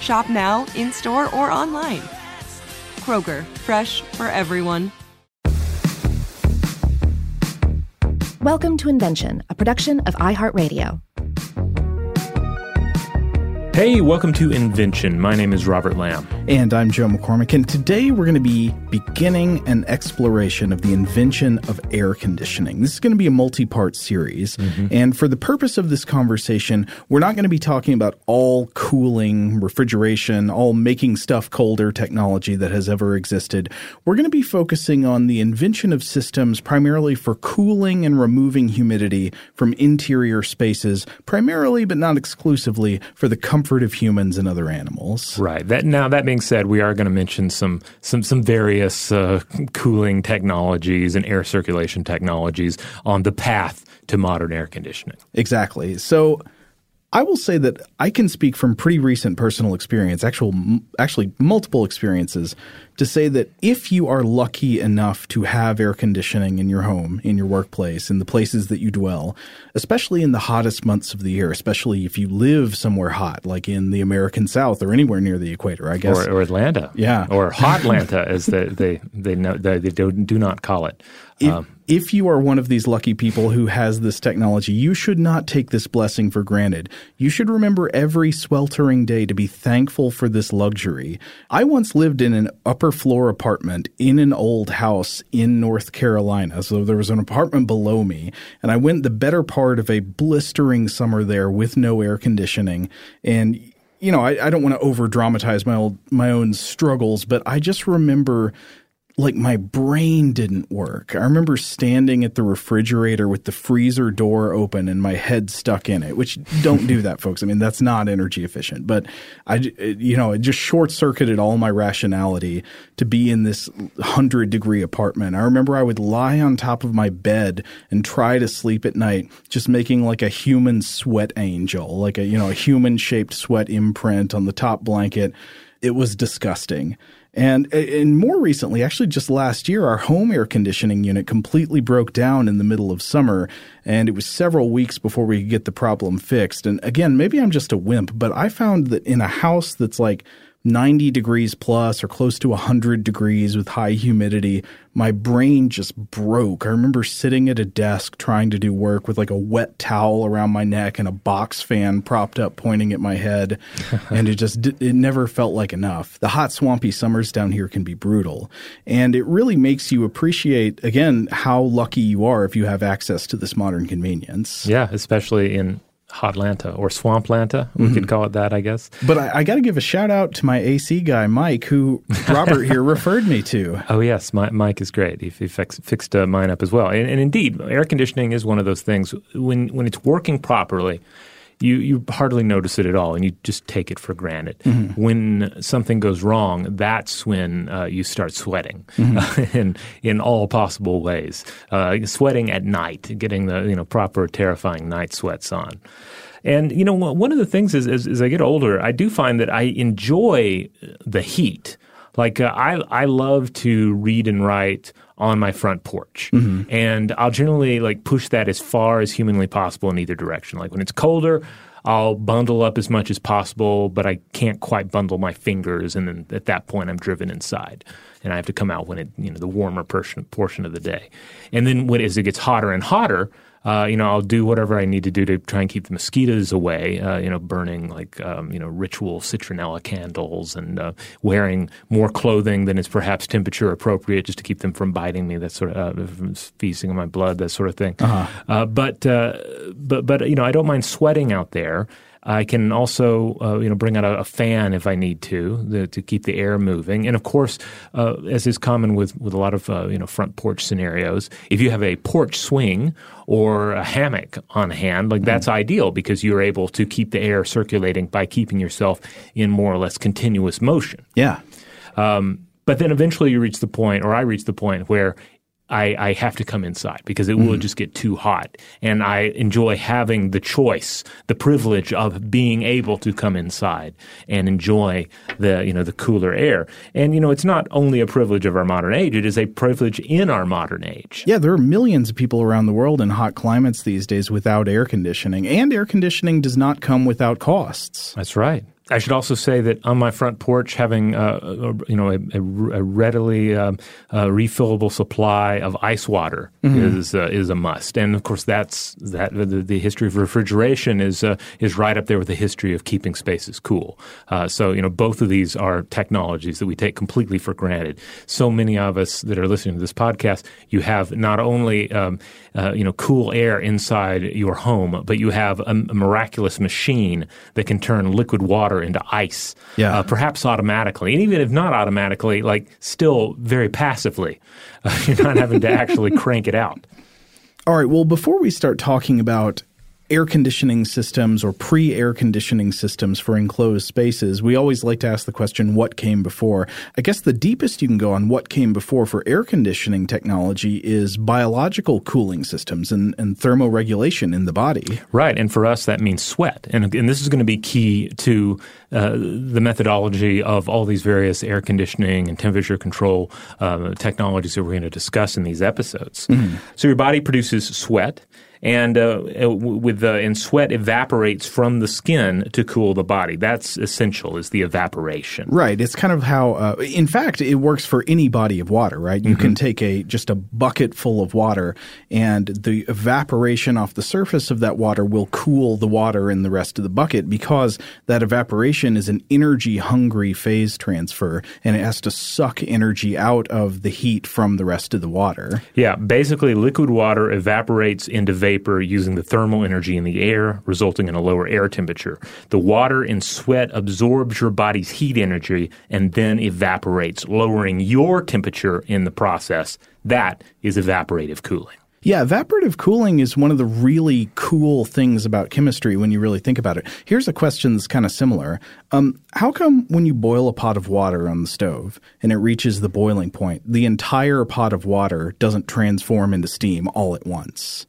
Shop now, in store, or online. Kroger, fresh for everyone. Welcome to Invention, a production of iHeartRadio. Hey, welcome to Invention. My name is Robert Lamb. And I'm Joe McCormick. And today we're going to be beginning an exploration of the invention of air conditioning. This is going to be a multi part series. Mm-hmm. And for the purpose of this conversation, we're not going to be talking about all cooling, refrigeration, all making stuff colder technology that has ever existed. We're going to be focusing on the invention of systems primarily for cooling and removing humidity from interior spaces, primarily but not exclusively for the comfort of humans and other animals. Right. That now that being said, we are going to mention some some some various uh, cooling technologies and air circulation technologies on the path to modern air conditioning. Exactly. So I will say that I can speak from pretty recent personal experience, actual actually multiple experiences, to say that if you are lucky enough to have air conditioning in your home, in your workplace, in the places that you dwell, especially in the hottest months of the year, especially if you live somewhere hot, like in the American South or anywhere near the equator, I guess, or, or Atlanta, yeah, or Hot Atlanta, as they they they, know, they, they do, do not call it. If, um, if you are one of these lucky people who has this technology, you should not take this blessing for granted. You should remember every sweltering day to be thankful for this luxury. I once lived in an upper floor apartment in an old house in North Carolina. So there was an apartment below me, and I went the better part of a blistering summer there with no air conditioning. And you know, I, I don't want to over dramatize my old, my own struggles, but I just remember like my brain didn't work. I remember standing at the refrigerator with the freezer door open and my head stuck in it, which don't do that, folks. I mean, that's not energy efficient, but I, you know, it just short circuited all my rationality to be in this hundred degree apartment. I remember I would lie on top of my bed and try to sleep at night, just making like a human sweat angel, like a, you know, a human shaped sweat imprint on the top blanket. It was disgusting. And, and more recently, actually just last year, our home air conditioning unit completely broke down in the middle of summer. And it was several weeks before we could get the problem fixed. And again, maybe I'm just a wimp, but I found that in a house that's like 90 degrees plus or close to 100 degrees with high humidity, my brain just broke. I remember sitting at a desk trying to do work with like a wet towel around my neck and a box fan propped up pointing at my head. and it just, it never felt like enough. The hot, swampy summers down here can be brutal. And it really makes you appreciate, again, how lucky you are if you have access to this modern convenience. Yeah, especially in Hotlanta or Swamp Swamplanta. We mm-hmm. could call it that, I guess. But I, I got to give a shout out to my AC guy, Mike, who Robert here referred me to. Oh, yes. My, Mike is great. He, he fix, fixed uh, mine up as well. And, and, indeed, air conditioning is one of those things. When, when it's working properly, you, you hardly notice it at all and you just take it for granted. Mm-hmm. When something goes wrong, that's when uh, you start sweating mm-hmm. uh, in, in all possible ways. Uh, sweating at night, getting the you know proper terrifying night sweats on. And you know, one of the things is as, as I get older, I do find that I enjoy the heat. Like uh, I, I love to read and write on my front porch. Mm-hmm. And I'll generally like push that as far as humanly possible in either direction. Like when it's colder, I'll bundle up as much as possible, but I can't quite bundle my fingers. And then at that point, I'm driven inside, and I have to come out when it, you know, the warmer portion portion of the day. And then when as it gets hotter and hotter, uh, you know, I'll do whatever I need to do to try and keep the mosquitoes away. Uh, you know, burning like um, you know ritual citronella candles and uh, wearing more clothing than is perhaps temperature appropriate just to keep them from biting me. That sort of uh, feasting on my blood, that sort of thing. Uh-huh. Uh, but uh, but but you know, I don't mind sweating out there. I can also, uh, you know, bring out a, a, fan if I need to the, to keep the air moving. And of course, uh, as is common with with a lot of uh, you know front porch scenarios, if you have a porch swing or a hammock on hand, like that's mm. ideal because you're able to keep the air circulating by keeping yourself in more or less continuous motion. Yeah. Um, but then eventually you reach the point, or I reach the point where I, I, have to come inside because it will mm. just get too hot. And I enjoy having the choice, the privilege of being able to come inside and enjoy the, you know, the cooler air. And, you know, it's not only a privilege of our modern age, it is a privilege in our modern age. Yeah, there are millions of people around the world in hot climates these days without air conditioning. And air conditioning does not come without costs. That's right. I should also say that on my front porch, having uh, a, you know a, a readily um, uh, refillable supply of ice water mm-hmm. is uh, is a must, and of course that's that the, the history of refrigeration is uh, is right up there with the history of keeping spaces cool. Uh, so you know both of these are technologies that we take completely for granted. So many of us that are listening to this podcast, you have not only um, uh, you know cool air inside your home, but you have a, a miraculous machine that can turn liquid water into ice, yeah. Uh, perhaps automatically, and even if not automatically, like still very passively. Uh, you're not having to actually crank it out. All right. Well, before we start talking about air conditioning systems or pre air conditioning systems for enclosed spaces, we always like to ask the question, what came before? I guess the deepest you can go on what came before for air conditioning technology is biological cooling systems and, and thermoregulation in the body. Right. And for us, that means sweat. And, and this is going to be key to uh, the methodology of all these various air conditioning and temperature control uh, technologies that we're going to discuss in these episodes. Mm-hmm. So your body produces sweat and uh, uh with the and sweat evaporates from the skin to cool the body. That's essential. Is the evaporation right? It's kind of how, uh, in fact, it works for any body of water. Right? You mm-hmm. can take a just a bucket full of water, and the evaporation off the surface of that water will cool the water in the rest of the bucket because that evaporation is an energy hungry phase transfer, and it has to suck energy out of the heat from the rest of the water. Yeah, basically, liquid water evaporates into vapor vapor using the thermal energy in the air, resulting in a lower air temperature. The water in sweat absorbs your body's heat energy and then evaporates, lowering your temperature in the process. That is evaporative cooling. Yeah, evaporative cooling is one of the really cool things about chemistry when you really think about it. Here's a question that's kind of similar. Um, how come when you boil a pot of water on the stove and it reaches the boiling point, the entire pot of water doesn't transform into steam all at once?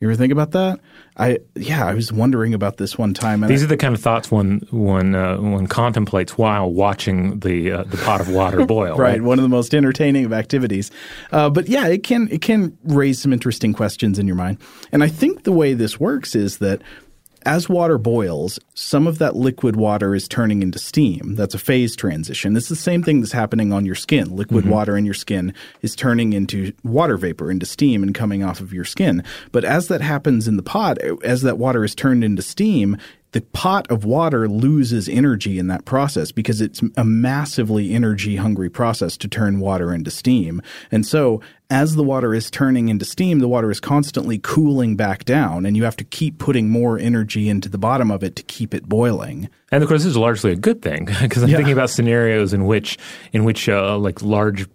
You ever think about that? I yeah, I was wondering about this one time. These I, are the kind of thoughts one one uh, one contemplates while watching the uh, the pot of water boil. right, right, one of the most entertaining of activities. Uh, but yeah, it can it can raise some interesting questions in your mind. And I think the way this works is that as water boils, some of that liquid water is turning into steam. That's a phase transition. It's the same thing that's happening on your skin. Liquid Mm-hmm. water in your skin is turning into water vapor, into steam, and coming off of your skin. But as that happens in the pot, as that water is turned into steam, the pot of water loses energy in that process because it's a massively energy hungry process to turn water into steam. And so as the water is turning into steam, the water is constantly cooling back down, and you have to keep putting more energy into the bottom of it to keep it boiling. And of course, this is largely a good thing because I'm Yeah. thinking about scenarios in which, in which uh, like large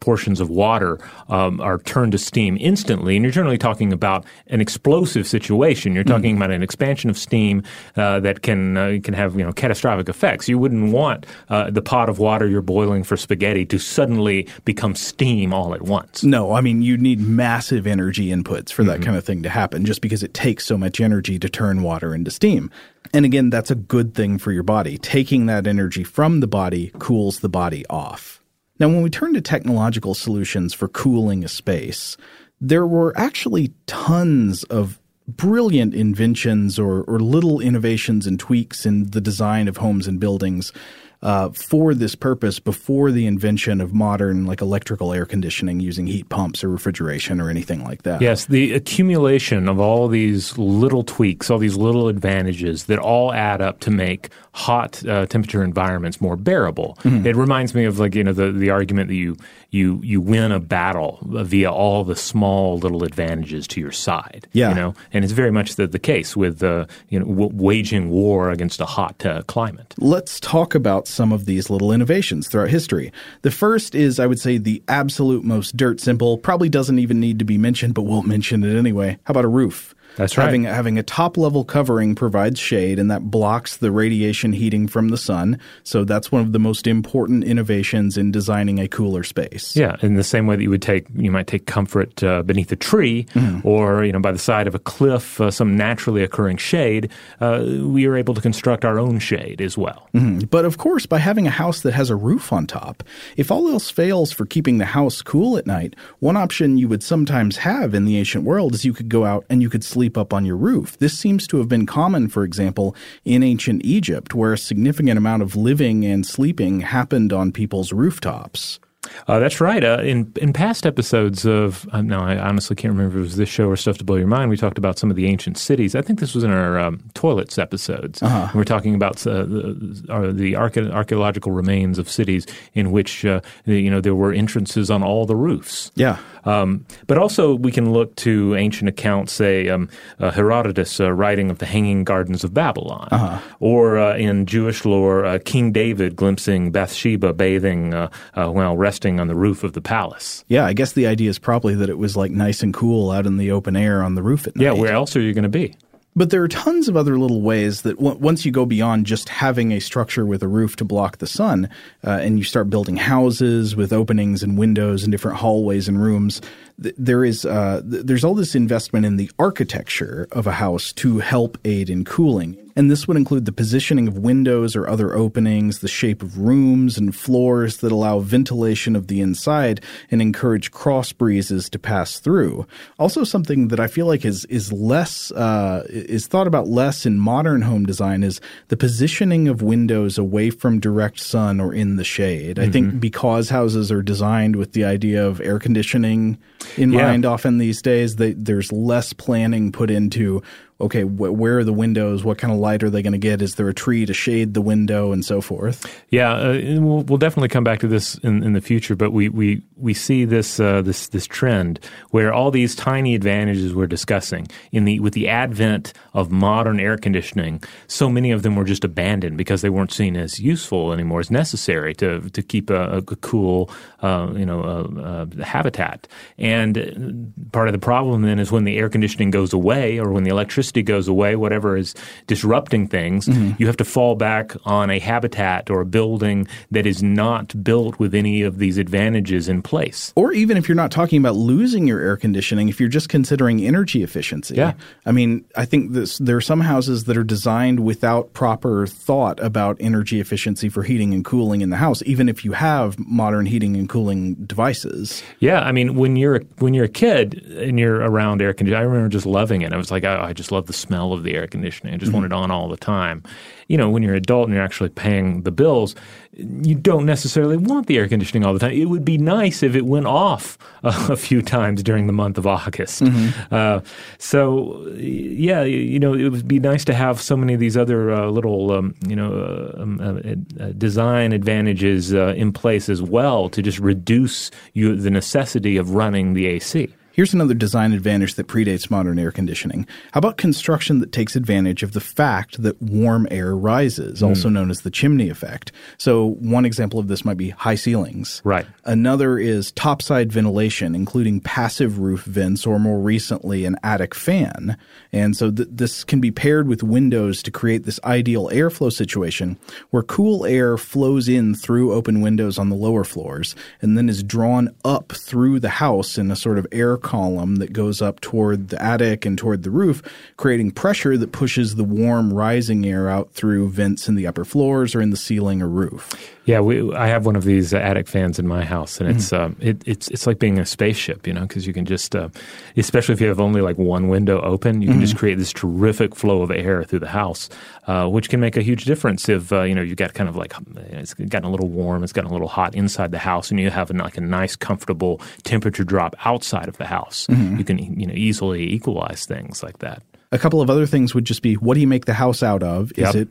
portions of water um, are turned to steam instantly, and you're generally talking about an explosive situation. You're talking about an expansion of steam uh, that can uh, can have you know catastrophic effects. You wouldn't want uh, the pot of water you're boiling for spaghetti to suddenly become steam all at once. No, I mean, you need massive energy inputs for that mm-hmm. kind of thing to happen just because it takes so much energy to turn water into steam. And again, that's a good thing for your body. Taking that energy from the body cools the body off. Now, when we turn to technological solutions for cooling a space, there were actually tons of brilliant inventions or, or little innovations and tweaks in the design of homes and buildings uh, for this purpose before the invention of modern like electrical air conditioning using heat pumps or refrigeration or anything like that. Yes, the accumulation of all these little tweaks, all these little advantages that all add up to make hot uh, temperature environments more bearable. Mm-hmm. It reminds me of like you know the the argument that you you you win a battle via all the small little advantages to your side. Yeah. you know, and it's very much the, the case with uh, you know w- waging war against a hot uh, climate. Let's talk about some of these little innovations throughout history. The first is, I would say, the absolute most dirt simple, probably doesn't even need to be mentioned, but we'll mention it anyway. How about a roof? That's right. Having, having a top level covering provides shade, and that blocks the radiation heating from the sun. So that's one of the most important innovations in designing a cooler space. Yeah, in the same way that you would take, you might take comfort uh, beneath a tree, Mm-hmm. or you know, by the side of a cliff, uh, some naturally occurring shade. Uh, we are able to construct our own shade as well. But of course, by having a house that has a roof on top, if all else fails for keeping the house cool at night, one option you would sometimes have in the ancient world is you could go out and you could sleep up on your roof. This seems to have been common, for example, in ancient Egypt, where a significant amount of living and sleeping happened on people's rooftops. Uh, that's right. Uh, in in past episodes of uh, no, I honestly can't remember if it was this show or Stuff to Blow Your Mind. We talked about some of the ancient cities. I think this was in our um, toilets episodes. Uh-huh. We We're talking about uh, the, uh, the archae- archaeological remains of cities in which uh, the, you know there were entrances on all the roofs. Yeah. Um, but also, we can look to ancient accounts, say um, uh, Herodotus uh, writing of the Hanging Gardens of Babylon, or uh, in Jewish lore, uh, King David glimpsing Bathsheba bathing while resting on the roof of the palace. Yeah, I guess the idea is probably that it was like nice and cool out in the open air on the roof at night. Yeah, where else are you going to be? But there are tons of other little ways that w- once you go beyond just having a structure with a roof to block the sun, uh, and you start building houses with openings and windows and different hallways and rooms, th- there is uh, th- there's all this investment in the architecture of a house to help aid in cooling. And this would include the positioning of windows or other openings, the shape of rooms and floors that allow ventilation of the inside and encourage cross breezes to pass through. Also, something that I feel like is is less uh, is thought about less in modern home design is the positioning of windows away from direct sun or in the shade. I think because houses are designed with the idea of air conditioning in Yeah. mind, often these days they, there's less planning put into okay, wh- where are the windows? What kind of light are they going to get? Is there a tree to shade the window and so forth? Yeah, uh, we'll, we'll definitely come back to this in, in the future, but we, we, we see this uh, this this trend where all these tiny advantages we're discussing in the with the advent of modern air conditioning, so many of them were just abandoned because they weren't seen as useful anymore, as necessary to to keep a, a cool uh, you know uh, uh, habitat. And uh, part of the problem then is when the air conditioning goes away or when the electricity goes away, whatever is disrupting things, mm-hmm. you have to fall back on a habitat or a building that is not built with any of these advantages in place. Or even if you're not talking about losing your air conditioning, if you're just considering energy efficiency. Yeah. I mean, I think this, there are some houses that are designed without proper thought about energy efficiency for heating and cooling in the house, even if you have modern heating and cooling devices. Yeah, I mean, when you're you're when you're a kid and you're around air conditioning, I remember just loving it. I was like, I, I just love the smell of the air conditioning. I just mm-hmm. want it on all the time. You know, when you're an adult and you're actually paying the bills, you don't necessarily want the air conditioning all the time. It would be nice if it went off a, a few times during the month of August. Mm-hmm. Uh, so, yeah, you know, it would be nice to have so many of these other uh, little, um, you know, uh, um, uh, uh, design advantages uh, in place as well to just reduce you, the necessity of running the AC. Here's another design advantage that predates modern air conditioning. How about construction that takes advantage of the fact that warm air rises, mm. also known as the chimney effect? So, one example of this might be high ceilings. Right. Another is topside ventilation, including passive roof vents or more recently an attic fan. And so, th- this can be paired with windows to create this ideal airflow situation where cool air flows in through open windows on the lower floors and then is drawn up through the house in a sort of air column that goes up toward the attic and toward the roof, creating pressure that pushes the warm rising air out through vents in the upper floors or in the ceiling or roof. Yeah, we, I have one of these uh, attic fans in my house, and it's mm-hmm. um, it, it's it's like being a spaceship, you know, because you can just, uh, especially if you have only like one window open, you can mm-hmm. just create this terrific flow of air through the house, uh, which can make a huge difference if uh, you know you got kind of like it's gotten a little warm, it's gotten a little hot inside the house, and you have like a nice, comfortable temperature drop outside of the house. Mm-hmm. You can you know easily equalize things like that. A couple of other things would just be what do you make the house out of? Is it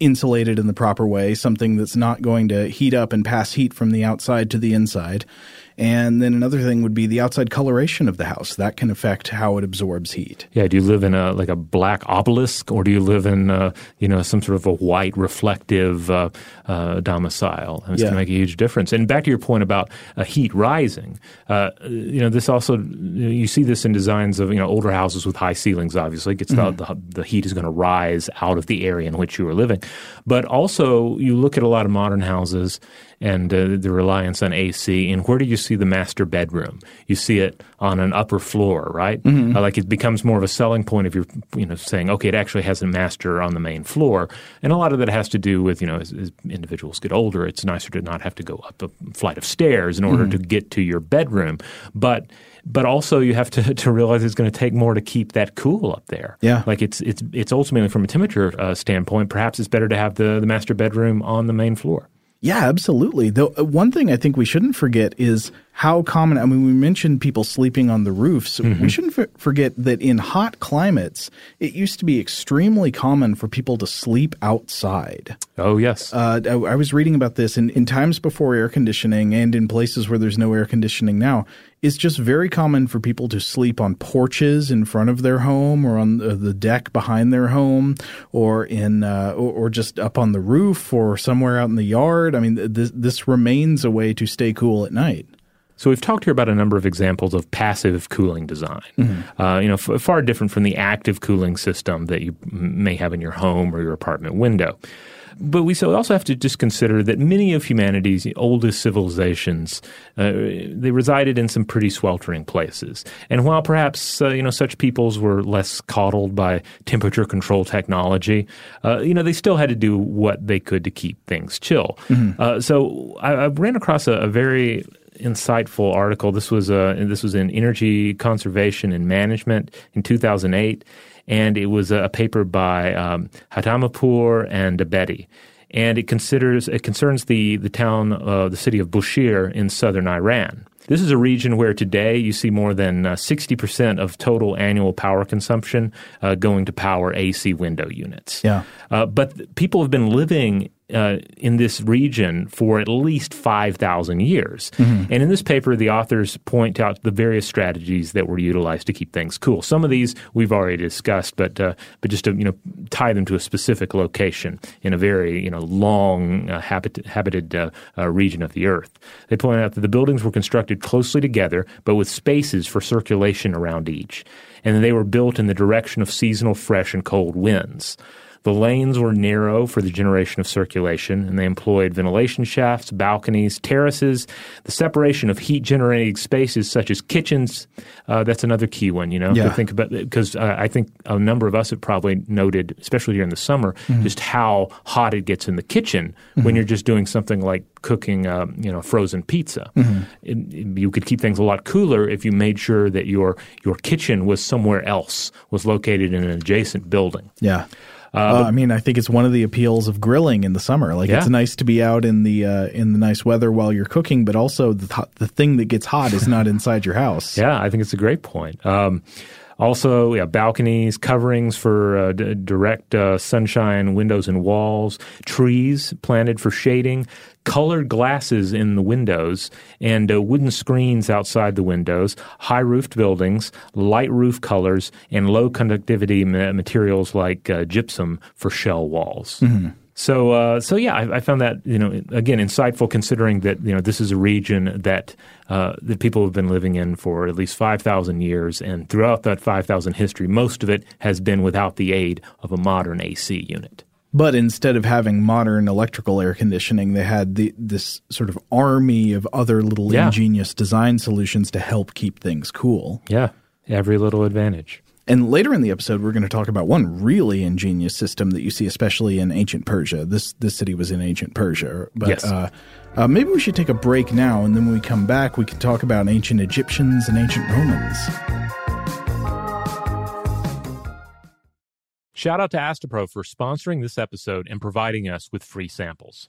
insulated in the proper way, something that's not going to heat up and pass heat from the outside to the inside. And then another thing would be the outside coloration of the house. That can affect how it absorbs heat. Yeah. Do you live in a like a black obelisk, or do you live in uh, you know some sort of a white reflective uh, uh, domicile? And it's yeah. going to make a huge difference. And back to your point about uh, heat rising. Uh, you know, this also you see this in designs of you know older houses with high ceilings. Obviously, gets mm-hmm. the, the heat is going to rise out of the area in which you are living. But also, you look at a lot of modern houses and uh, the reliance on AC. And where do you see the master bedroom? You see it on an upper floor, right? Mm-hmm. Uh, like it becomes more of a selling point if you're you know saying, okay, it actually has a master on the main floor. And a lot of that has to do with you know as, as individuals get older, it's nicer to not have to go up a flight of stairs in order mm-hmm. to get to your bedroom, but but also you have to, to realize it's going to take more to keep that cool up there. Yeah, like it's it's it's ultimately from a temperature uh, standpoint, perhaps it's better to have the the master bedroom on the main floor. Yeah, absolutely. The uh, one thing I think we shouldn't forget is how common. I mean, we mentioned people sleeping on the roofs. Mm-hmm. We shouldn't f- forget that in hot climates, it used to be extremely common for people to sleep outside. Oh yes. Uh, I, I, was reading about this in, in times before air conditioning and in places where there's no air conditioning now it's just very common for people to sleep on porches in front of their home or on the deck behind their home or in uh, or, or, just up on the roof or somewhere out in the yard. I mean, this this remains a way to stay cool at night. So we've talked here about a number of examples of passive cooling design. Mm-hmm. Uh, you know, f- far different from the active cooling system that you may have in your home or your apartment window. But we also have to just consider that many of humanity's oldest civilizations uh, they resided in some pretty sweltering places. And while perhaps uh, you know such peoples were less coddled by temperature control technology, uh, you know they still had to do what they could to keep things chill. Mm-hmm. Uh, so I, I, ran across a, a very insightful article. This was uh, this was in Energy Conservation and Management in 2008 and it was a paper by um, Hatamipour and Abedi. And it considers it concerns the the town, uh, the city of Bushehr in southern Iran. This is a region where today you see more than uh, 60% of total annual power consumption uh, going to power AC window units. Yeah. Uh, but people have been living uh, in this region for at least 5,000 years. Mm-hmm. And in this paper, the authors point out the various strategies that were utilized to keep things cool. Some of these we've already discussed, but uh, but just to you know tie them to a specific location in a very you know long uh, habit- habited uh, uh, region of the Earth. They point out that the buildings were constructed closely together, but with spaces for circulation around each, and they were built in the direction of seasonal fresh and cold winds. The lanes were narrow for the generation of circulation, and they employed ventilation shafts, balconies, terraces, the separation of heat generating spaces such as kitchens. Uh, that's another key one, you know, Yeah. to think about because uh, I think a number of us have probably noted, especially during the summer, just how hot it gets in the kitchen when you're just doing something like cooking, um, you know, frozen pizza. It- it- you could keep things a lot cooler if you made sure that your your kitchen was somewhere else, was located in an adjacent building. Yeah. Uh, I mean, I think it's one of the appeals of grilling in the summer. Like, it's nice to be out in the uh, in the nice weather while you're cooking, but also the th- the thing that gets hot is not inside your house. Yeah, I think it's a great point. Um, also, yeah, balconies, coverings for uh, d- direct uh, sunshine, windows and walls, trees planted for shading, colored glasses in the windows, and uh, wooden screens outside the windows, high roofed buildings, light roof colors, and low conductivity ma- materials like uh, gypsum for shell walls. So, uh, so yeah, I, I found that you know again insightful, considering that you know this is a region that uh, that people have been living in for at least five thousand years, and throughout that five thousand history, most of it has been without the aid of a modern AC unit. But instead of having modern electrical air conditioning, they had the, this sort of army of other little Yeah. ingenious design solutions to help keep things cool. Yeah, every little advantage. And later in the episode, we're going to talk about one really ingenious system that you see, especially in ancient Persia. This this city was in ancient Persia, but Yes. uh, uh, maybe we should take a break now, and then when we come back, we can talk about ancient Egyptians and ancient Romans. Shout out to Astepro for sponsoring this episode and providing us with free samples.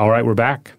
All right, we're back.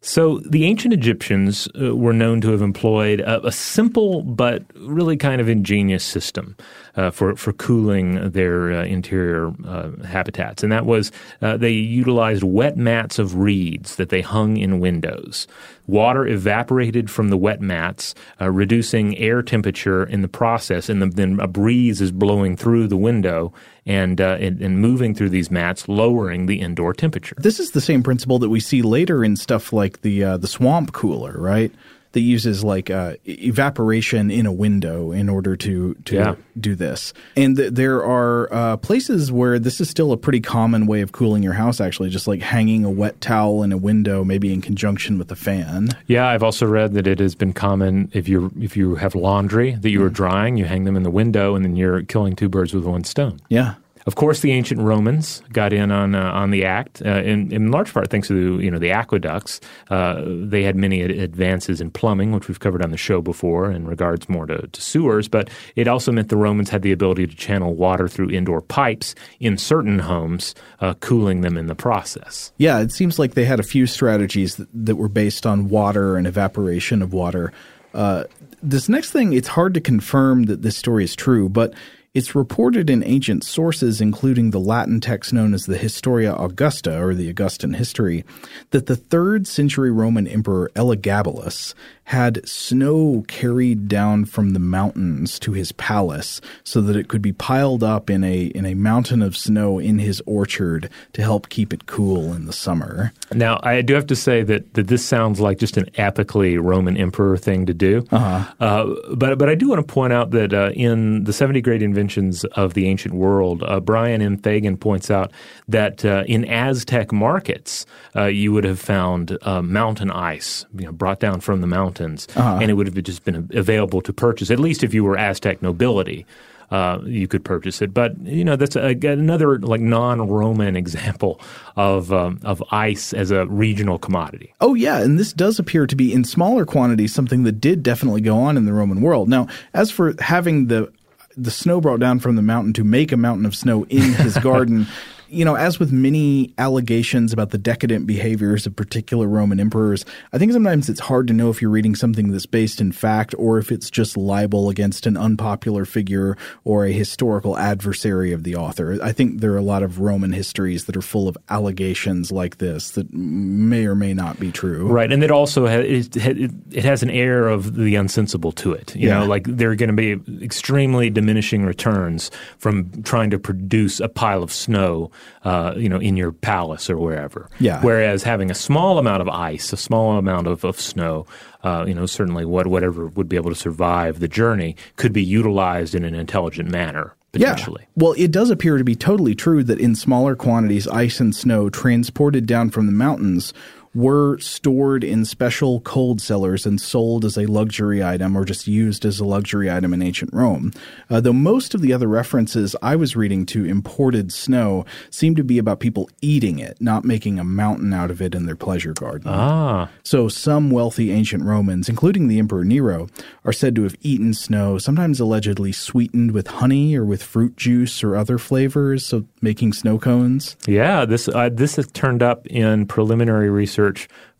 So the ancient Egyptians uh, were known to have employed a, a, simple but really kind of ingenious system uh, for for cooling their uh, interior uh, habitats, and that was uh, they utilized wet mats of reeds that they hung in windows. Water evaporated from the wet mats, uh, reducing air temperature in the process, and the, then a breeze is blowing through the window and, and, and moving through these mats, lowering the indoor temperature. This is the same principle that we see later in stuff like the the swamp cooler, right? That uses like uh, evaporation in a window in order to to yeah. do this. And th- there are uh, places where this is still a pretty common way of cooling your house. Actually, just like hanging a wet towel in a window, maybe in conjunction with a fan. Yeah, I've also read that it has been common if you if you have laundry that you are mm. drying, you hang them in the window, and then you're killing two birds with one stone. Yeah. Of course, the ancient Romans got in on uh, on the act uh, in, in large part thanks to you know the aqueducts. Uh, they had many advances in plumbing, which we've covered on the show before, in regards more to, to, sewers. But it also meant the Romans had the ability to channel water through indoor pipes in certain homes, uh, cooling them in the process. Yeah, it seems like they had a few strategies that, that were based on water and evaporation of water. Uh, this next thing, it's hard to confirm that this story is true, but it's reported in ancient sources, including the Latin text known as the Historia Augusta, or the Augustan History, that the third century Roman emperor Elagabalus had snow carried down from the mountains to his palace so that it could be piled up in a in a mountain of snow in his orchard to help keep it cool in the summer. Now, I do have to say that, that this sounds like just an epically Roman emperor thing to do. Uh-huh. Uh, but but I do want to point out that uh, in the 70 Great Inventions of the Ancient World, uh, Brian M. Fagan points out that uh, in Aztec markets, uh, you would have found uh, mountain ice you know, brought down from the mountain mountains, uh-huh. and it would have just been available to purchase. At least if you were Aztec nobility, uh, you could purchase it. But you know that's a, another like non-Roman example of um, of ice as a regional commodity. Oh yeah, and this does appear to be in smaller quantities something that did definitely go on in the Roman world. Now, as for having the the snow brought down from the mountain to make a mountain of snow in his garden you know, as with many allegations about the decadent behaviors of particular Roman emperors, I think sometimes it's hard to know if you're reading something that's based in fact or if it's just libel against an unpopular figure or a historical adversary of the author. I think there are a lot of Roman histories that are full of allegations like this that may or may not be true. Right, and it also has, it, has an air of the unsensible to it. You yeah. know, like there are going to be extremely diminishing returns from trying to produce a pile of snow uh, you know, in your palace or wherever. Yeah. Whereas having a small amount of ice, a small amount of, of snow, uh, you know, certainly what whatever would be able to survive the journey could be utilized in an intelligent manner. Potentially. Yeah. Well, it does appear to be totally true that in smaller quantities, ice and snow transported down from the mountains were stored in special cold cellars and sold as a luxury item or just used as a luxury item in ancient Rome. Uh, though most of the other references I was reading to imported snow seem to be about people eating it, not making a mountain out of it in their pleasure garden. Ah. So some wealthy ancient Romans, including the Emperor Nero, are said to have eaten snow, sometimes allegedly sweetened with honey or with fruit juice or other flavors, so making snow cones. Yeah, this uh, this has turned up in preliminary research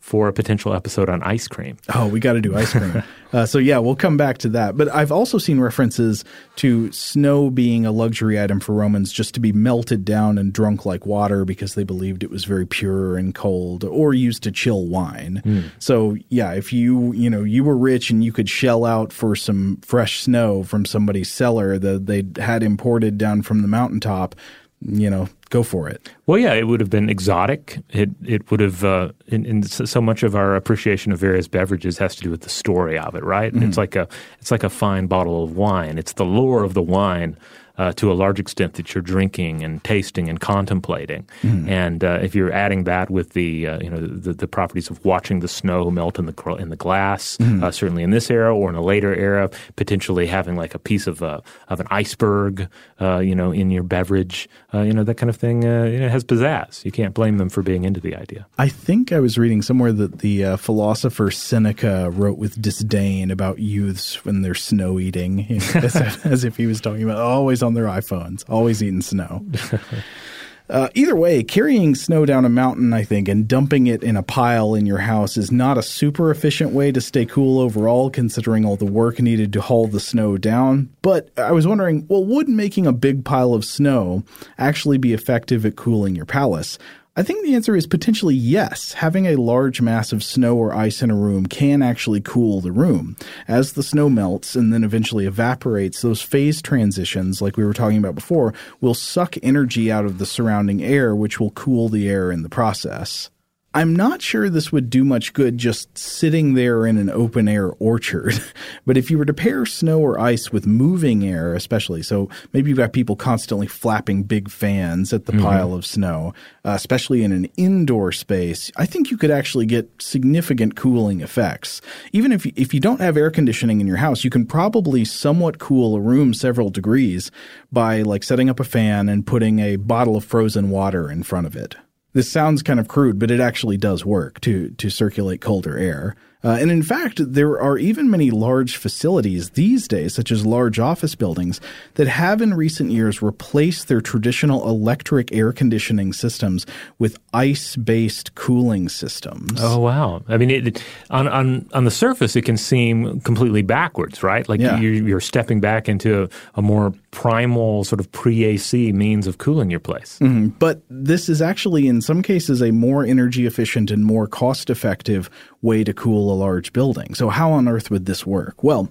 for a potential episode on ice cream. Oh, we got to do ice cream. uh, so yeah, we'll come back to that. But I've also seen references to snow being a luxury item for Romans, just to be melted down and drunk like water because they believed it was very pure and cold, or used to chill wine. Mm. So yeah, if you you know you were rich and you could shell out for some fresh snow from somebody's cellar that they had imported down from the mountaintop you know, go for it. Well, yeah, it would have been exotic. It it would have, uh, in, in so much of our appreciation of various beverages has to do with the story of it, right? Mm-hmm. It's like a it's like a fine bottle of wine. It's the lore of the wine uh, to a large extent that you're drinking and tasting and contemplating. Mm. And uh, if you're adding that with the uh, you know the, the, properties of watching the snow melt in the in the glass, mm. certainly in this era or in a later era, potentially having like a piece of a uh, of an iceberg, uh, you know, in your beverage, you know that kind of thing, you know, has pizzazz. You can't blame them for being into the idea. I think I was reading somewhere that the philosopher Seneca wrote with disdain about youths when they're snow eating, you know, as, as if he was talking about always on their iPhones, always eating snow. Uh, either way, carrying snow down a mountain, I think, and dumping it in a pile in your house is not a super efficient way to stay cool overall, considering all the work needed to haul the snow down. But I was wondering, well, would making a big pile of snow actually be effective at cooling your palace? I think the answer is potentially yes. Having a large mass of snow or ice in a room can actually cool the room. As the snow melts and then eventually evaporates, those phase transitions, like we were talking about before, will suck energy out of the surrounding air, which will cool the air in the process. I'm not sure this would do much good just sitting there in an open air orchard. but if you were to pair snow or ice with moving air, especially, so maybe you've got people constantly flapping big fans at the mm-hmm. pile of snow, uh, especially in an indoor space, I think you could actually get significant cooling effects. Even if you, if you don't have air conditioning in your house, you can probably somewhat cool a room several degrees by like setting up a fan and putting a bottle of frozen water in front of it. This sounds kind of crude, but it actually does work to to circulate colder air. Uh, and in fact, there are even many large facilities these days, such as large office buildings, that have in recent years replaced their traditional electric air conditioning systems with ice based cooling systems. Oh, wow. I mean, it, on, on, on the surface, it can seem completely backwards, right? Like yeah. you're, you're, stepping back into a, a more primal, sort of pre AC means of cooling your place. Mm-hmm. But this is actually, in some cases, a more energy efficient and more cost effective way to cool a large building. So, how on earth would this work? Well,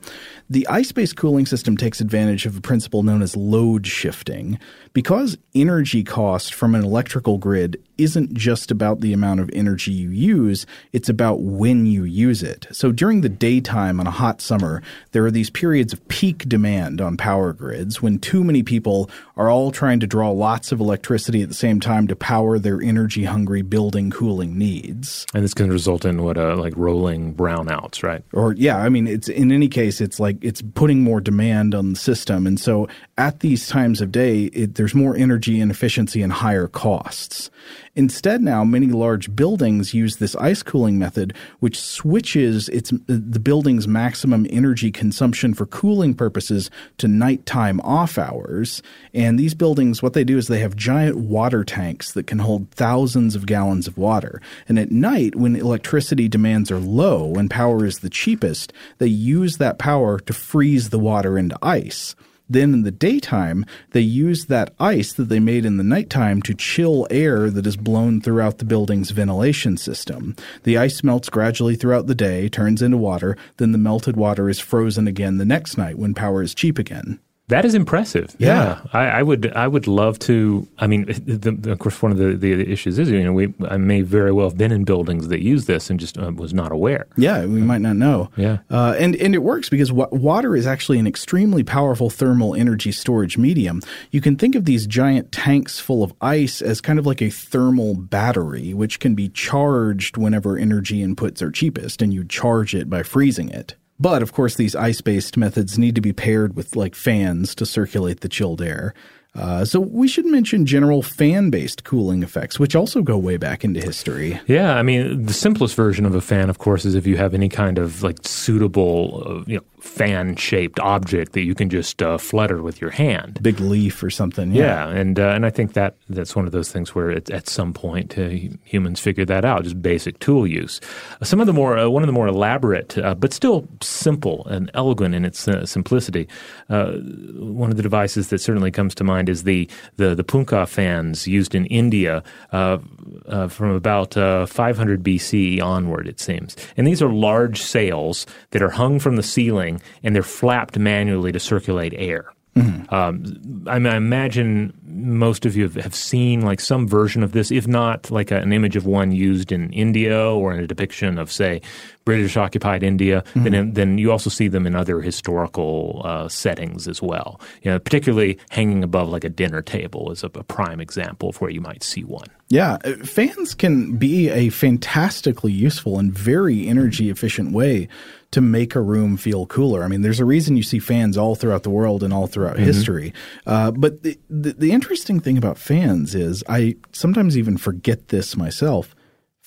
the ice based cooling system takes advantage of a principle known as load shifting. Because energy cost from an electrical grid isn't just about the amount of energy you use, it's about when you use it. So, during the daytime on a hot summer, there are these periods of peak demand on power grids when too many people are all trying to draw lots of electricity at the same time to power their energy hungry building cooling needs. And this can result in what uh, like rolling brownouts, right? Or yeah, I mean it's in any case it's like it's putting more demand on the system. And so at these times of day, it, there's more energy inefficiency and higher costs. Instead, now many large buildings use this ice cooling method, which switches its the building's maximum energy consumption for cooling purposes to nighttime off hours. And these buildings, what they do is they have giant water tanks that can hold thousands of gallons of water. And at night, when electricity demands are low and power is the cheapest, they use that power to freeze the water into ice. Then in the daytime, they use that ice that they made in the nighttime to chill air that is blown throughout the building's ventilation system. The ice melts gradually throughout the day, turns into water, then the melted water is frozen again the next night when power is cheap again. That is impressive. Yeah, yeah. I, I, would. I would love to. I mean, the, the, of course, one of the, the issues is, you know, we I may very well have been in buildings that use this and just uh, was not aware. Yeah, we might not know. Yeah, uh, and and it works because w- water is actually an extremely powerful thermal energy storage medium. You can think of these giant tanks full of ice as kind of like a thermal battery, which can be charged whenever energy inputs are cheapest, and you charge it by freezing it. But of course, these ice based methods need to be paired with like fans to circulate the chilled air. Uh, so we should mention general fan-based cooling effects, which also go way back into history. Yeah, I mean, the simplest version of a fan, of course, is if you have any kind of like suitable, uh, you know, fan-shaped object that you can just uh, flutter with your hand, big leaf or something. Yeah, yeah and uh, and I think that that's one of those things where it, at some point uh, humans figured that out, just basic tool use. Some of the more uh, one of the more elaborate, uh, but still simple and elegant in its uh, simplicity. one of the devices that certainly comes to mind is the the the punkah fans used in India from about 500 BC onward, it seems, and these are large sails that are hung from the ceiling and they're flapped manually to circulate air. Mm-hmm. Um, I, mean, I, imagine most of you have, have, seen like some version of this, if not like a, an image of one used in India or in a depiction of, say, British occupied India, mm-hmm. then then you also see them in other historical uh, settings as well. You know, particularly hanging above like a dinner table is a, a prime example of where you might see one. Yeah, uh, fans can be a fantastically useful and very energy efficient way to make a room feel cooler. I mean, there's a reason you see fans all throughout the world and all throughout mm-hmm. history. Uh, but the, the, the interesting thing about fans is I sometimes even forget this myself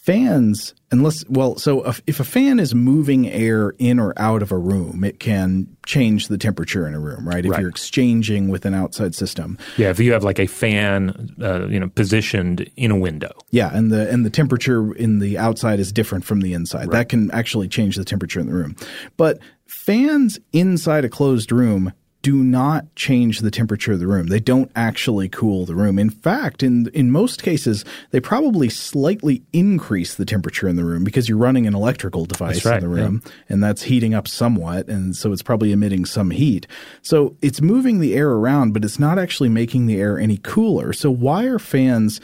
fans unless well so if, if, a fan is moving air in or out of a room it can change the temperature in a room right? If right. you're exchanging with an outside system. Yeah if you have like a fan uh, you know positioned in a window. Yeah and the and the temperature in the outside is different from the inside. Right. that can actually change the temperature in the room. But fans inside a closed room do not change the temperature of the room. They don't actually cool the room. In fact, in in most cases, they probably slightly increase the temperature in the room because you're running an electrical device right, in the room yeah. and that's heating up somewhat and so it's probably emitting some heat. So it's moving the air around, but it's not actually making the air any cooler. So why are fans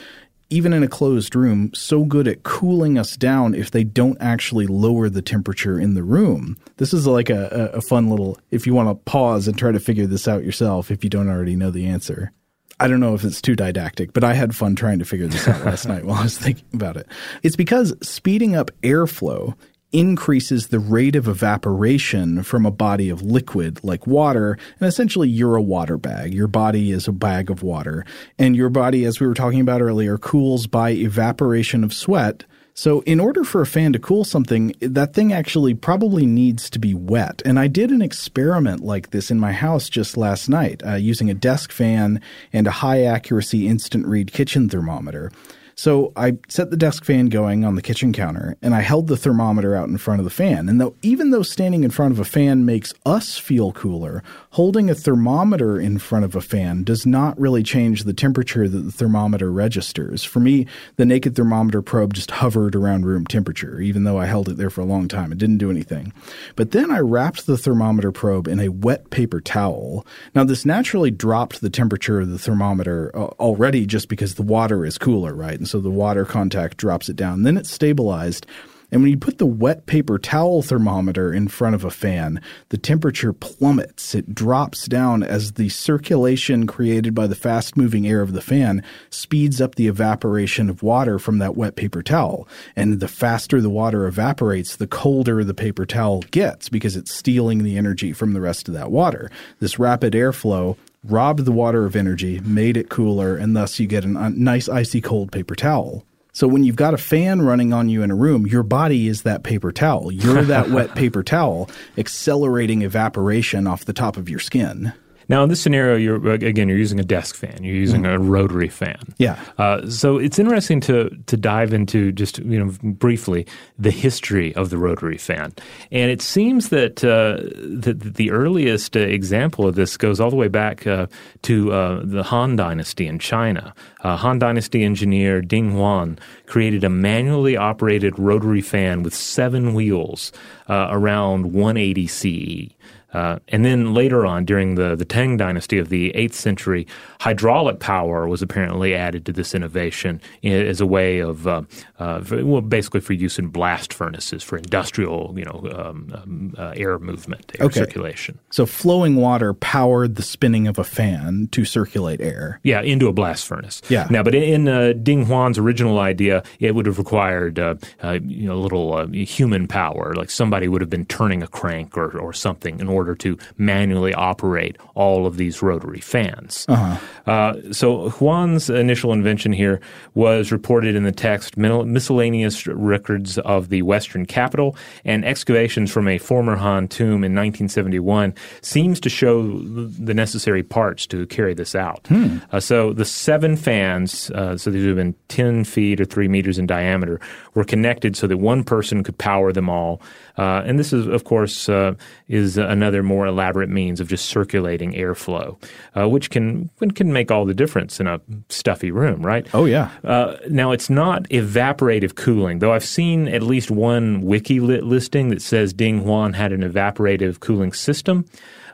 even in a closed room, so good at cooling us down if they don't actually lower the temperature in the room. This is like a, a fun little, if you want to pause and try to figure this out yourself if you don't already know the answer. I don't know if it's too didactic, but I had fun trying to figure this out last night while I was thinking about it. It's because speeding up airflow increases the rate of evaporation from a body of liquid like water. And essentially, you're a water bag. Your body is a bag of water. And your body, as we were talking about earlier, cools by evaporation of sweat. So, in order for a fan to cool something, that thing actually probably needs to be wet. And I did an experiment like this in my house just last night uh, using a desk fan and a high accuracy instant read kitchen thermometer. So I set the desk fan going on the kitchen counter and I held the thermometer out in front of the fan. And though even though standing in front of a fan makes us feel cooler, holding a thermometer in front of a fan does not really change the temperature that the thermometer registers. For me, the naked thermometer probe just hovered around room temperature, even though I held it there for a long time. It didn't do anything. But then I wrapped the thermometer probe in a wet paper towel. Now, this naturally dropped the temperature of the thermometer uh, already just because the water is cooler, right? And so the water contact drops it down. Then it's stabilized and when you put the wet paper towel thermometer in front of a fan, the temperature plummets. It drops down as the circulation created by the fast moving air of the fan speeds up the evaporation of water from that wet paper towel. And the faster the water evaporates, the colder the paper towel gets because it's stealing the energy from the rest of that water. This rapid airflow robbed the water of energy, made it cooler, and thus you get a nice icy cold paper towel. So when you've got a fan running on you in a room, your body is that paper towel. You're that wet paper towel accelerating evaporation off the top of your skin. Now, in this scenario, you're again you're using a desk fan. You're using mm. a rotary fan. Yeah. Uh, so it's interesting to to dive into just you know briefly the history of the rotary fan, and it seems that uh, that the earliest uh, example of this goes all the way back uh, to uh, the Han Dynasty in China. Uh, Han Dynasty engineer Ding Huan created a manually operated rotary fan with seven wheels around 180 CE. Uh, and then later on, during the, the Tang dynasty of the 8th century, hydraulic power was apparently added to this innovation as a way of, uh, uh, well, basically for use in blast furnaces for industrial, you know, um, um, uh, air movement, air okay. circulation. So flowing water powered the spinning of a fan to circulate air. Yeah, into a blast furnace. Yeah. Now, but in, in uh, Ding Huan's original idea, it would have required, uh, you know, a little human power, like somebody would have been turning a crank or, or something in order order to manually operate all of these rotary fans. Uh-huh. Uh, so Huan's initial invention here was reported in the text Miscellaneous Records of the Western Capital, and excavations from a former Han tomb in 1971 seems to show the necessary parts to carry this out. Hmm. Uh, so the seven fans, uh, so these would have been 10 feet or 3 meters in diameter, were connected so that one person could power them all. Uh, and this is, of course, uh, is another more elaborate means of just circulating airflow, uh, which can can make all the difference in a stuffy room, right? Oh yeah. Uh, now it's not evaporative cooling, though. I've seen at least one wiki lit listing that says Ding Huan had an evaporative cooling system.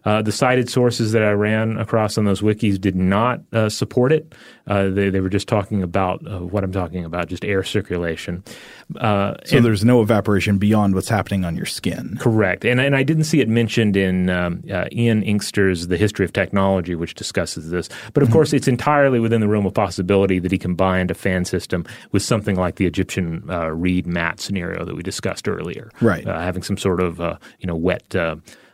Uh, the cited sources that I ran across on those wikis did not uh, support it. Uh, they, they were just talking about uh, what I'm talking about, just air circulation. Uh, so and, there's no evaporation beyond what's happening on your skin. Correct. And, and I didn't see it mentioned in um, uh, Ian Inkster's The History of Technology, which discusses this. But of mm-hmm. course, it's entirely within the realm of possibility that he combined a fan system with something like the Egyptian reed mat scenario that we discussed earlier. Right. having some sort of you know wet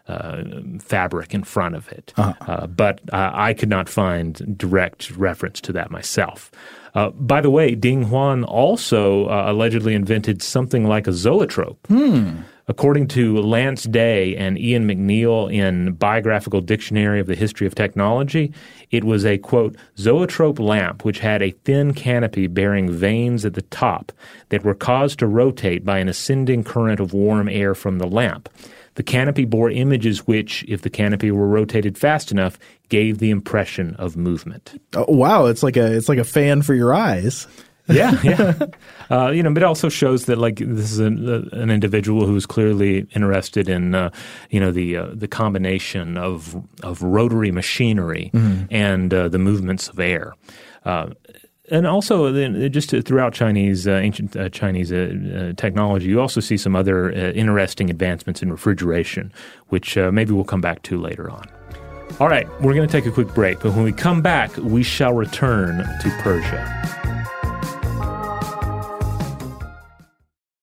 uh, fabric in front of it. Uh-huh. Uh, but uh, I could not find direct reference to that myself. Uh, by the way, Ding Huan also uh, allegedly invented something like a zoetrope. Hmm. According to Lance Day and Ian McNeil in Biographical Dictionary of the History of Technology, it was a quote zoetrope lamp which had a thin canopy bearing vanes at the top that were caused to rotate by an ascending current of warm air from the lamp. The canopy bore images which, if the canopy were rotated fast enough, gave the impression of movement. Oh, wow, it's like a it's like a fan for your eyes. yeah, yeah. Uh, you know, but it also shows that like this is an, uh, an individual who is clearly interested in uh, you know the uh, the combination of of rotary machinery mm-hmm. and uh, the movements of air. Uh, and also, just throughout Chinese uh, ancient uh, Chinese uh, uh, technology, you also see some other uh, interesting advancements in refrigeration, which uh, maybe we'll come back to later on. All right, we're going to take a quick break, but when we come back, we shall return to Persia.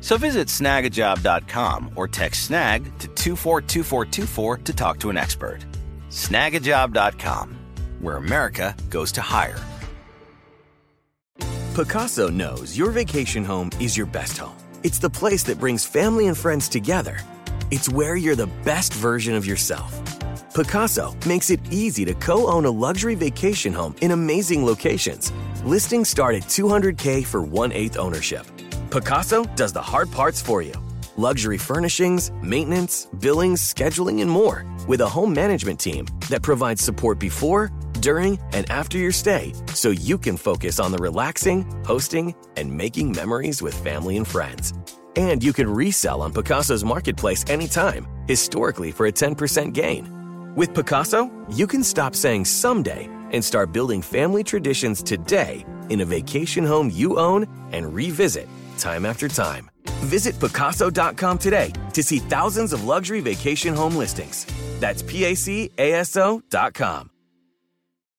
So visit snagajob.com or text snag to 242424 to talk to an expert. Snagajob.com, where America goes to hire. Pacaso knows your vacation home is your best home. It's the place that brings family and friends together. It's where you're the best version of yourself. Pacaso makes it easy to co own a luxury vacation home in amazing locations. Listings start at 200K for one eighth ownership Pacaso does the hard parts for you luxury furnishings, maintenance, billings, scheduling, and more with a home management team that provides support before, during, and after your stay so you can focus on the relaxing, hosting, and making memories with family and friends. And you can resell on Pacaso's marketplace anytime, historically for a 10% gain. With Pacaso, you can stop saying someday and start building family traditions today in a vacation home you own and revisit time after time. Visit Pacaso.com today to see thousands of luxury vacation home listings. That's PACASO.com.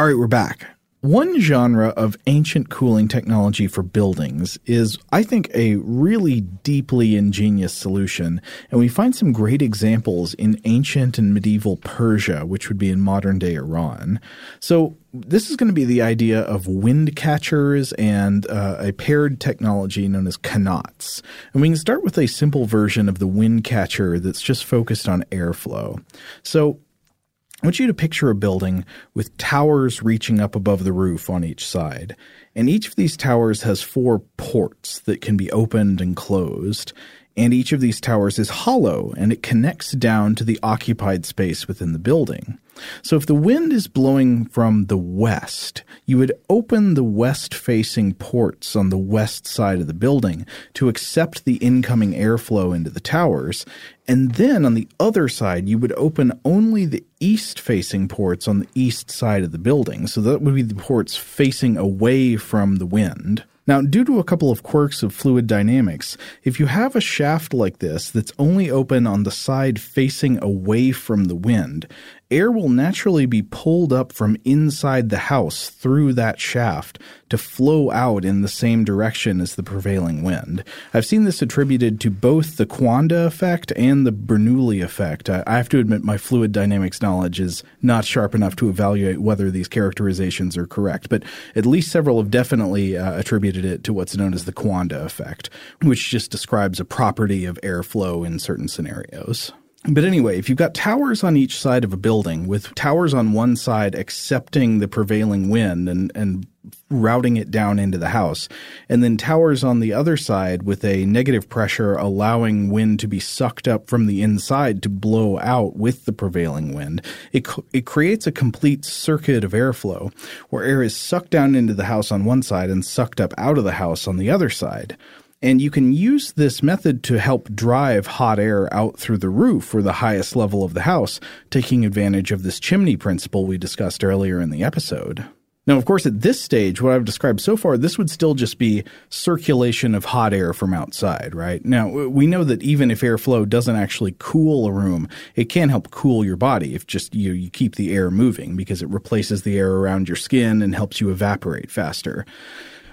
All right, we're back. One genre of ancient cooling technology for buildings is, I think, a really deeply ingenious solution, and we find some great examples in ancient and medieval Persia, which would be in modern day Iran. So, this is going to be the idea of wind catchers and uh, a paired technology known as qanats. And we can start with a simple version of the wind catcher that's just focused on airflow. So, I want you to picture a building with towers reaching up above the roof on each side. And each of these towers has four ports that can be opened and closed. And each of these towers is hollow and it connects down to the occupied space within the building. So if the wind is blowing from the west, you would open the west facing ports on the west side of the building to accept the incoming airflow into the towers. And then on the other side, you would open only the east facing ports on the east side of the building. So that would be the ports facing away from the wind. Now, due to a couple of quirks of fluid dynamics, if you have a shaft like this that's only open on the side facing away from the wind, air will naturally be pulled up from inside the house through that shaft to flow out in the same direction as the prevailing wind. I've seen this attributed to both the Coanda effect and the Bernoulli effect. I have to admit my fluid dynamics knowledge is not sharp enough to evaluate whether these characterizations are correct, but at least several have definitely uh, attributed it to what's known as the Coanda effect, which just describes a property of airflow in certain scenarios. But anyway, if you've got towers on each side of a building, with towers on one side accepting the prevailing wind and, and routing it down into the house, and then towers on the other side with a negative pressure allowing wind to be sucked up from the inside to blow out with the prevailing wind, it, it creates a complete circuit of airflow where air is sucked down into the house on one side and sucked up out of the house on the other side. And you can use this method to help drive hot air out through the roof or the highest level of the house, taking advantage of this chimney principle we discussed earlier in the episode. Now, of course, at this stage, what I've described so far, this would still just be circulation of hot air from outside, right? Now, we know that even if airflow doesn't actually cool a room, it can help cool your body if just you, you keep the air moving because it replaces the air around your skin and helps you evaporate faster.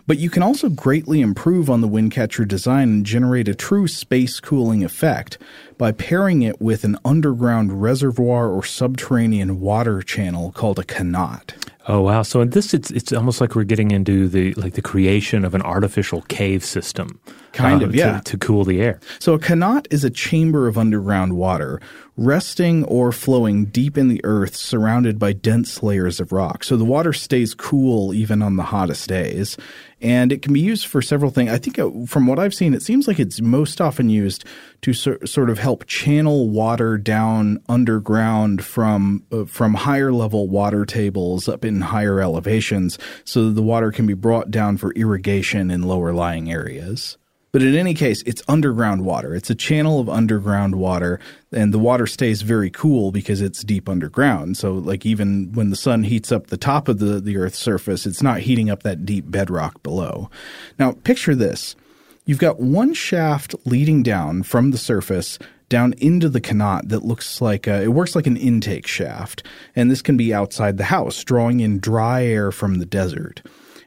But you can also greatly improve on the Windcatcher design and generate a true space cooling effect by pairing it with an underground reservoir or subterranean water channel called a qanat. Oh wow! So in this, it's it's almost like we're getting into the like the creation of an artificial cave system, kind uh, of, yeah, to, to, cool the air. So a qanat is a chamber of underground water, resting or flowing deep in the earth, surrounded by dense layers of rock. So the water stays cool even on the hottest days, and it can be used for several things. I think uh, from what I've seen, it seems like it's most often used to so, sort of help channel water down underground from uh, from higher level water tables up in higher elevations, so that the water can be brought down for irrigation in lower lying areas. But in any case, it's underground water. It's a channel of underground water, and the water stays very cool because it's deep underground. So, like, even when the sun heats up the top of the, the Earth's surface, it's not heating up that deep bedrock below. Now, picture this you've got one shaft leading down from the surface down into the qanat that looks like a, it works like an intake shaft. And this can be outside the house, drawing in dry air from the desert.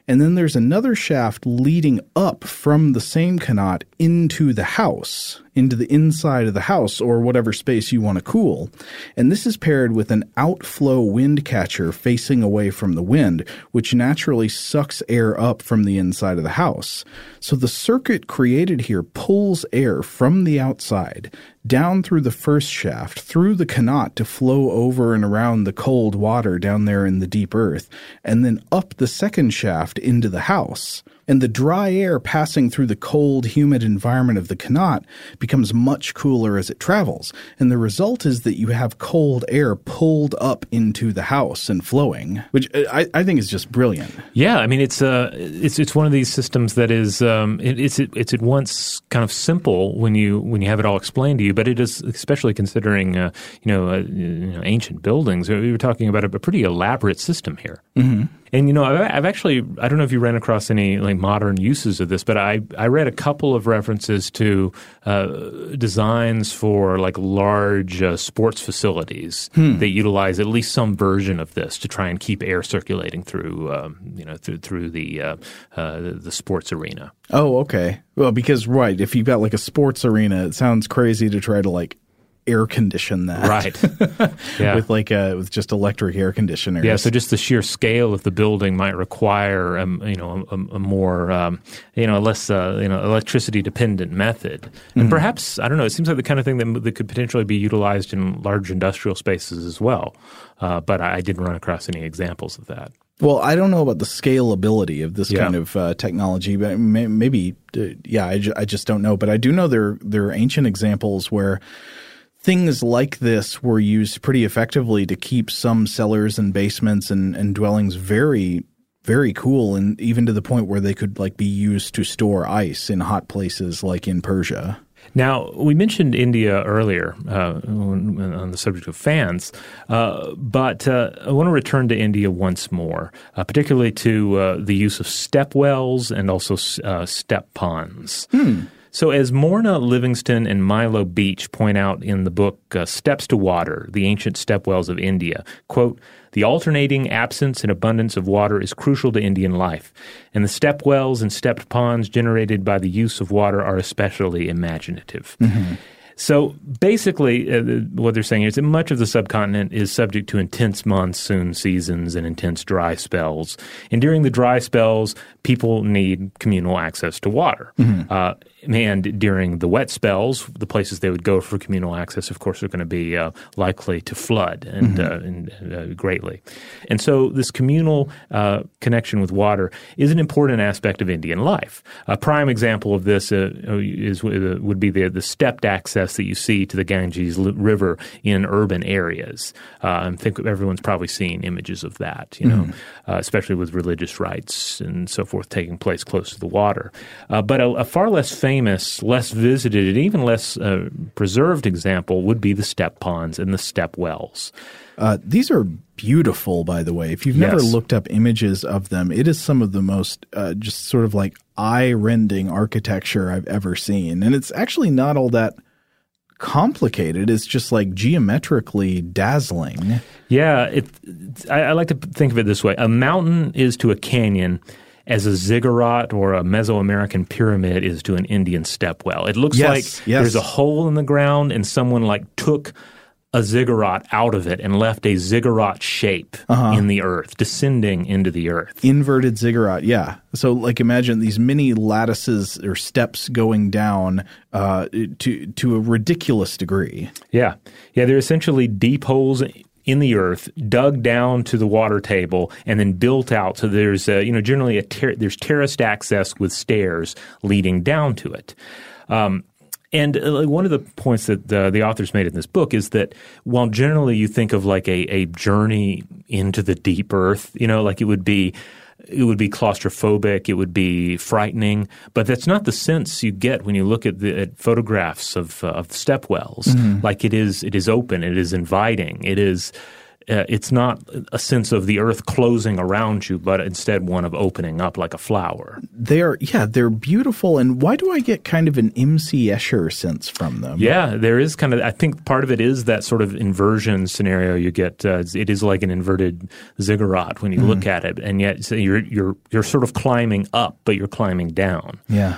And then there's another shaft leading up from the same qanat into the house, into the inside of the house or whatever space you want to cool. And this is paired with an outflow wind catcher facing away from the wind, which naturally sucks air up from the inside of the house. So the circuit created here pulls air from the outside down through the first shaft, through the qanat to flow over and around the cold water down there in the deep earth, and then up the second shaft into the house and the dry air passing through the cold, humid environment of the qanat becomes much cooler as it travels. And the result is that you have cold air pulled up into the house and flowing, which I, I think is just brilliant. Yeah, I mean it's uh it's it's one of these systems that is um it, it's it's at once kind of simple when you when you have it all explained to you, but it is especially considering uh, you know uh, you know ancient buildings. We were talking about a, a pretty elaborate system here. Mm-hmm. And you know, I've, I've, actually I don't know if you ran across any like modern uses of this, but I I read a couple of references to uh, designs for like large uh, sports facilities hmm. that utilize at least some version of this to try and keep air circulating through um, you know through through the uh, uh the sports arena. Oh, okay. Well, because right, if you've got like a sports arena, it sounds crazy to try to like air condition that. Right. yeah. with like a, with just electric air conditioners. Yeah. So just the sheer scale of the building might require, um, you know, a, a more, um, you know, less, uh, you know, electricity dependent method. And mm-hmm. perhaps, I don't know, it seems like the kind of thing that, that could potentially be utilized in large industrial spaces as well. Uh, but I, I didn't run across any examples of that. Well, I don't know about the scalability of this yeah. kind of uh, technology, but may, maybe, uh, yeah, I, ju- I just don't know. But I do know there there are ancient examples where things like this were used pretty effectively to keep some cellars and basements and, and dwellings very very cool and even to the point where they could like be used to store ice in hot places like in Persia. Now, we mentioned India earlier uh, on the subject of fans, uh, but uh, I want to return to India once more, uh, particularly to uh, the use of step wells and also uh, step ponds. Hmm. So, as Morna Livingston and Milo Beach point out in the book uh, Steps to Water The Ancient Step Wells of India, quote, the alternating absence and abundance of water is crucial to Indian life, and the step wells and stepped ponds generated by the use of water are especially imaginative. Mm-hmm. So basically, uh, what they're saying is that much of the subcontinent is subject to intense monsoon seasons and intense dry spells. And during the dry spells, people need communal access to water. Mm-hmm. Uh, and during the wet spells, the places they would go for communal access, of course, are going to be uh, likely to flood and, mm-hmm. uh, and uh, greatly. And so, this communal uh, connection with water is an important aspect of Indian life. A prime example of this uh, is uh, would be the, the stepped access that you see to the Ganges River in urban areas. I think everyone's probably seen images of that, you know, mm-hmm. especially with religious rites and so forth taking place close to the water. but a, a far less famous famous, less visited, and even less uh, preserved example would be the step ponds and the step wells. Uh, these are beautiful, by the way. If you've never yes. looked up images of them, it is some of the most uh, just sort of like eye rending architecture I've ever seen. And it's actually not all that complicated. It's just like geometrically dazzling. Yeah, it, I, I like to think of it this way: a mountain is to a canyon as a ziggurat or a Mesoamerican pyramid is to an Indian step well. It looks yes, like yes. there's a hole in the ground and someone like took a ziggurat out of it and left a ziggurat shape uh-huh. in the earth, descending into the earth. Inverted ziggurat, yeah. So, like, imagine these mini lattices or steps going down uh, to to a ridiculous degree. Yeah, yeah. They're essentially deep holes in the earth, dug down to the water table, and then built out. So there's a, you know generally a ter- there's terraced access with stairs leading down to it. Um, and uh, one of the points that the, the, authors made in this book is that while generally you think of like a, a journey into the deep earth, you know, like it would be it would be claustrophobic, it would be frightening, but that's not the sense you get when you look at the at photographs of uh, of step wells. Mm-hmm. Like it is, it is open, it is inviting, it is uh, it's not a sense of the earth closing around you, but instead one of opening up like a flower. They're yeah, they're beautiful. And why do I get kind of an M.C. Escher sense from them? Yeah, there is kind of. I think part of it is that sort of inversion scenario you get. Uh, it is like an inverted ziggurat when you mm. look at it, and yet so you're you're you're sort of climbing up, but you're climbing down. Yeah.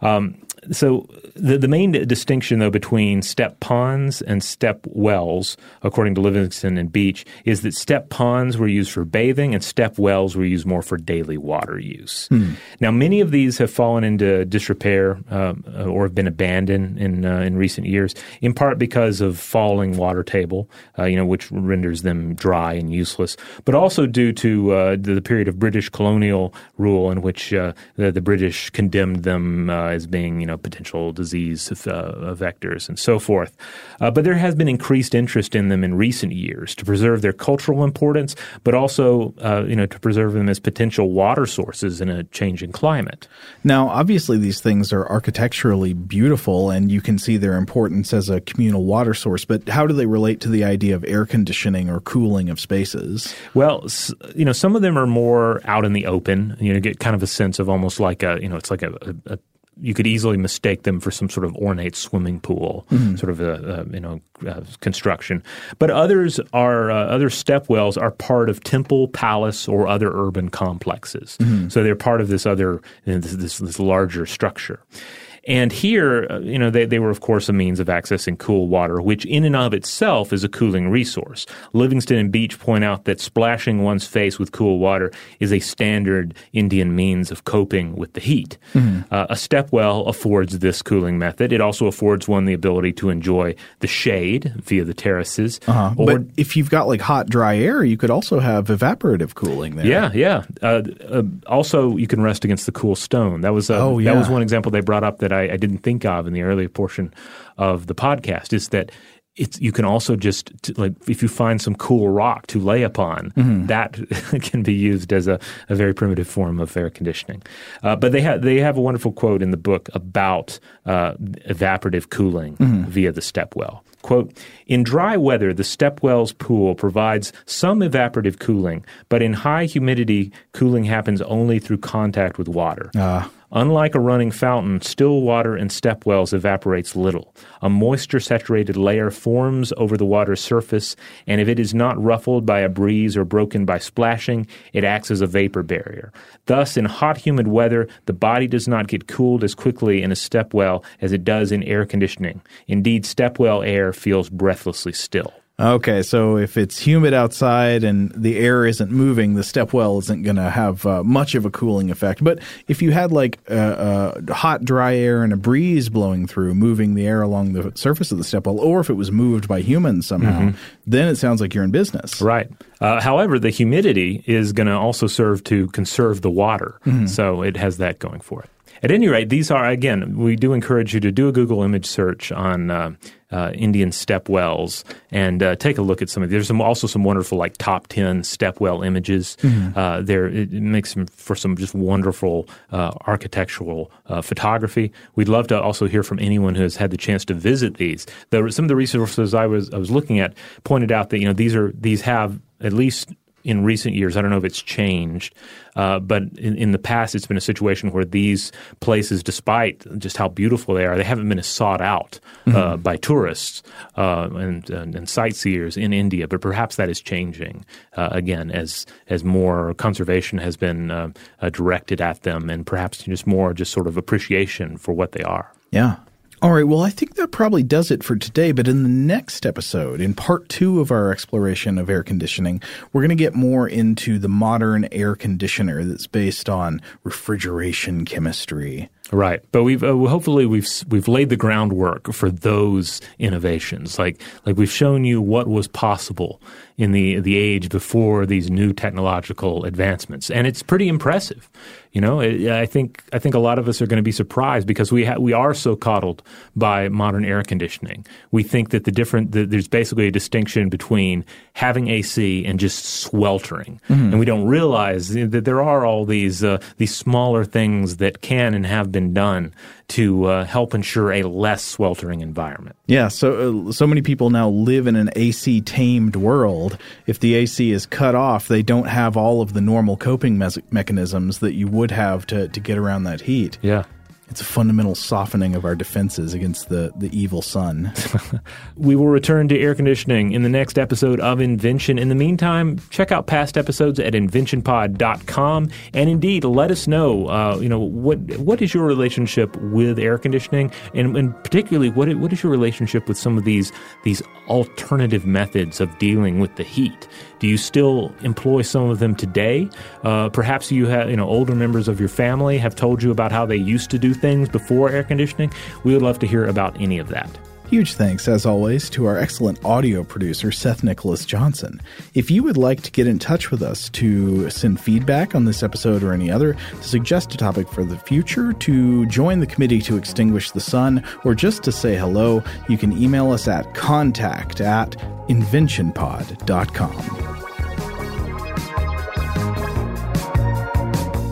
Um, so the, the main distinction, though, between step ponds and step wells, according to Livingston and Beach, is that step ponds were used for bathing and step wells were used more for daily water use. Hmm. Now, many of these have fallen into disrepair uh, or have been abandoned in uh, in recent years, in part because of falling water table, uh, you know, which renders them dry and useless, but also due to uh, the, period of British colonial rule in which uh, the, the, British condemned them uh, as being, you know potential disease uh, vectors and so forth. Uh, but there has been increased interest in them in recent years to preserve their cultural importance, but also uh, you know to preserve them as potential water sources in a changing climate. Now, obviously, these things are architecturally beautiful, and you can see their importance as a communal water source. But how do they relate to the idea of air conditioning or cooling of spaces? Well, you know, some of them are more out in the open. You know, get kind of a sense of almost like a you know, it's like a, a, a you could easily mistake them for some sort of ornate swimming pool, mm-hmm. sort of a, a you know uh, construction. But others are uh, other step wells are part of temple, palace, or other urban complexes. Mm-hmm. So they're part of this other you know, this, this, this larger structure. And here, uh, you know, they, they were, of course, a means of accessing cool water, which in and of itself is a cooling resource. Livingston and Beach point out that splashing one's face with cool water is a standard Indian means of coping with the heat. Mm-hmm. Uh, a step well affords this cooling method. It also affords one the ability to enjoy the shade via the terraces. Uh-huh. Or, but if you've got like hot, dry air, you could also have evaporative cooling there. Yeah, yeah. Uh, uh, also, you can rest against the cool stone. That was uh, oh, yeah. that was one example they brought up that I, I didn't think of in the earlier portion of the podcast is that it's you can also just like if you find some cool rock to lay upon, mm-hmm. that can be used as a, a, very primitive form of air conditioning. Uh, but they have they have a wonderful quote in the book about uh, evaporative cooling mm-hmm. via the step well. Quote, in dry weather, the stepwell's pool provides some evaporative cooling, but in high humidity, cooling happens only through contact with water. Uh. Unlike a running fountain, still water in step wells evaporates little. A moisture saturated layer forms over the water's surface, and if it is not ruffled by a breeze or broken by splashing, it acts as a vapor barrier. Thus, in hot, humid weather, the body does not get cooled as quickly in a step well as it does in air conditioning. Indeed, step well air feels breathlessly still. Okay, so if it's humid outside and the air isn't moving, the stepwell isn't going to have uh, much of a cooling effect. But if you had like a, a, hot, dry air and a breeze blowing through, moving the air along the surface of the stepwell, or if it was moved by humans somehow, mm-hmm. then it sounds like you're in business. Right. Uh, however, the humidity is going to also serve to conserve the water, mm-hmm. so it has that going for it. At any rate, these are, again, we do encourage you to do a Google image search on uh, Indian step wells and uh, take a look at some of. These. There's some, also some wonderful like top ten step well images. Mm-hmm. Uh, there it makes for some just wonderful uh, architectural uh, photography. We'd love to also hear from anyone who has had the chance to visit these. The, some of the resources I was I was looking at pointed out that you know these are these have at least in recent years, I don't know if it's changed, uh, but in, in, the past, it's been a situation where these places, despite just how beautiful they are, they haven't been as sought out uh, mm-hmm. by tourists uh, and, and, and, sightseers in India. But perhaps that is changing uh, again as as more conservation has been uh, uh, directed at them, and perhaps just more just sort of appreciation for what they are. Yeah, all right, well, I think that probably does it for today. But in the next episode, in part two of our exploration of air conditioning, we're going to get more into the modern air conditioner that's based on refrigeration chemistry. Right, but we've uh, hopefully we've we've laid the groundwork for those innovations. Like like we've shown you what was possible in the the age before these new technological advancements, and it's pretty impressive. You know, I think I think a lot of us are going to be surprised because we ha- we are so coddled by modern air conditioning. We think that the different the, there's basically a distinction between having AC and just sweltering, mm-hmm. and we don't realize that there are all these uh, these smaller things that can and have been done to uh, help ensure a less sweltering environment. Yeah, so uh, so many people now live in an AC tamed world. If the AC is cut off, they don't have all of the normal coping me- mechanisms that you would have to to get around that heat. Yeah. It's a fundamental softening of our defenses against the, the evil sun. we will return to air conditioning in the next episode of Invention. In the meantime, check out past episodes at inventionpod.com. And indeed, let us know, uh, you know, what what is your relationship with air conditioning? And, and particularly, what what is your relationship with some of these these alternative methods of dealing with the heat? Do you still employ some of them today? Uh, perhaps you have, you know, older members of your family have told you about how they used to do things before air conditioning. We would love to hear about any of that. Huge thanks, as always, to our excellent audio producer, Seth Nicholas Johnson. If you would like to get in touch with us to send feedback on this episode or any other, to suggest a topic for the future, to join the committee to extinguish the sun, or just to say hello, you can email us at contact at inventionpod.com.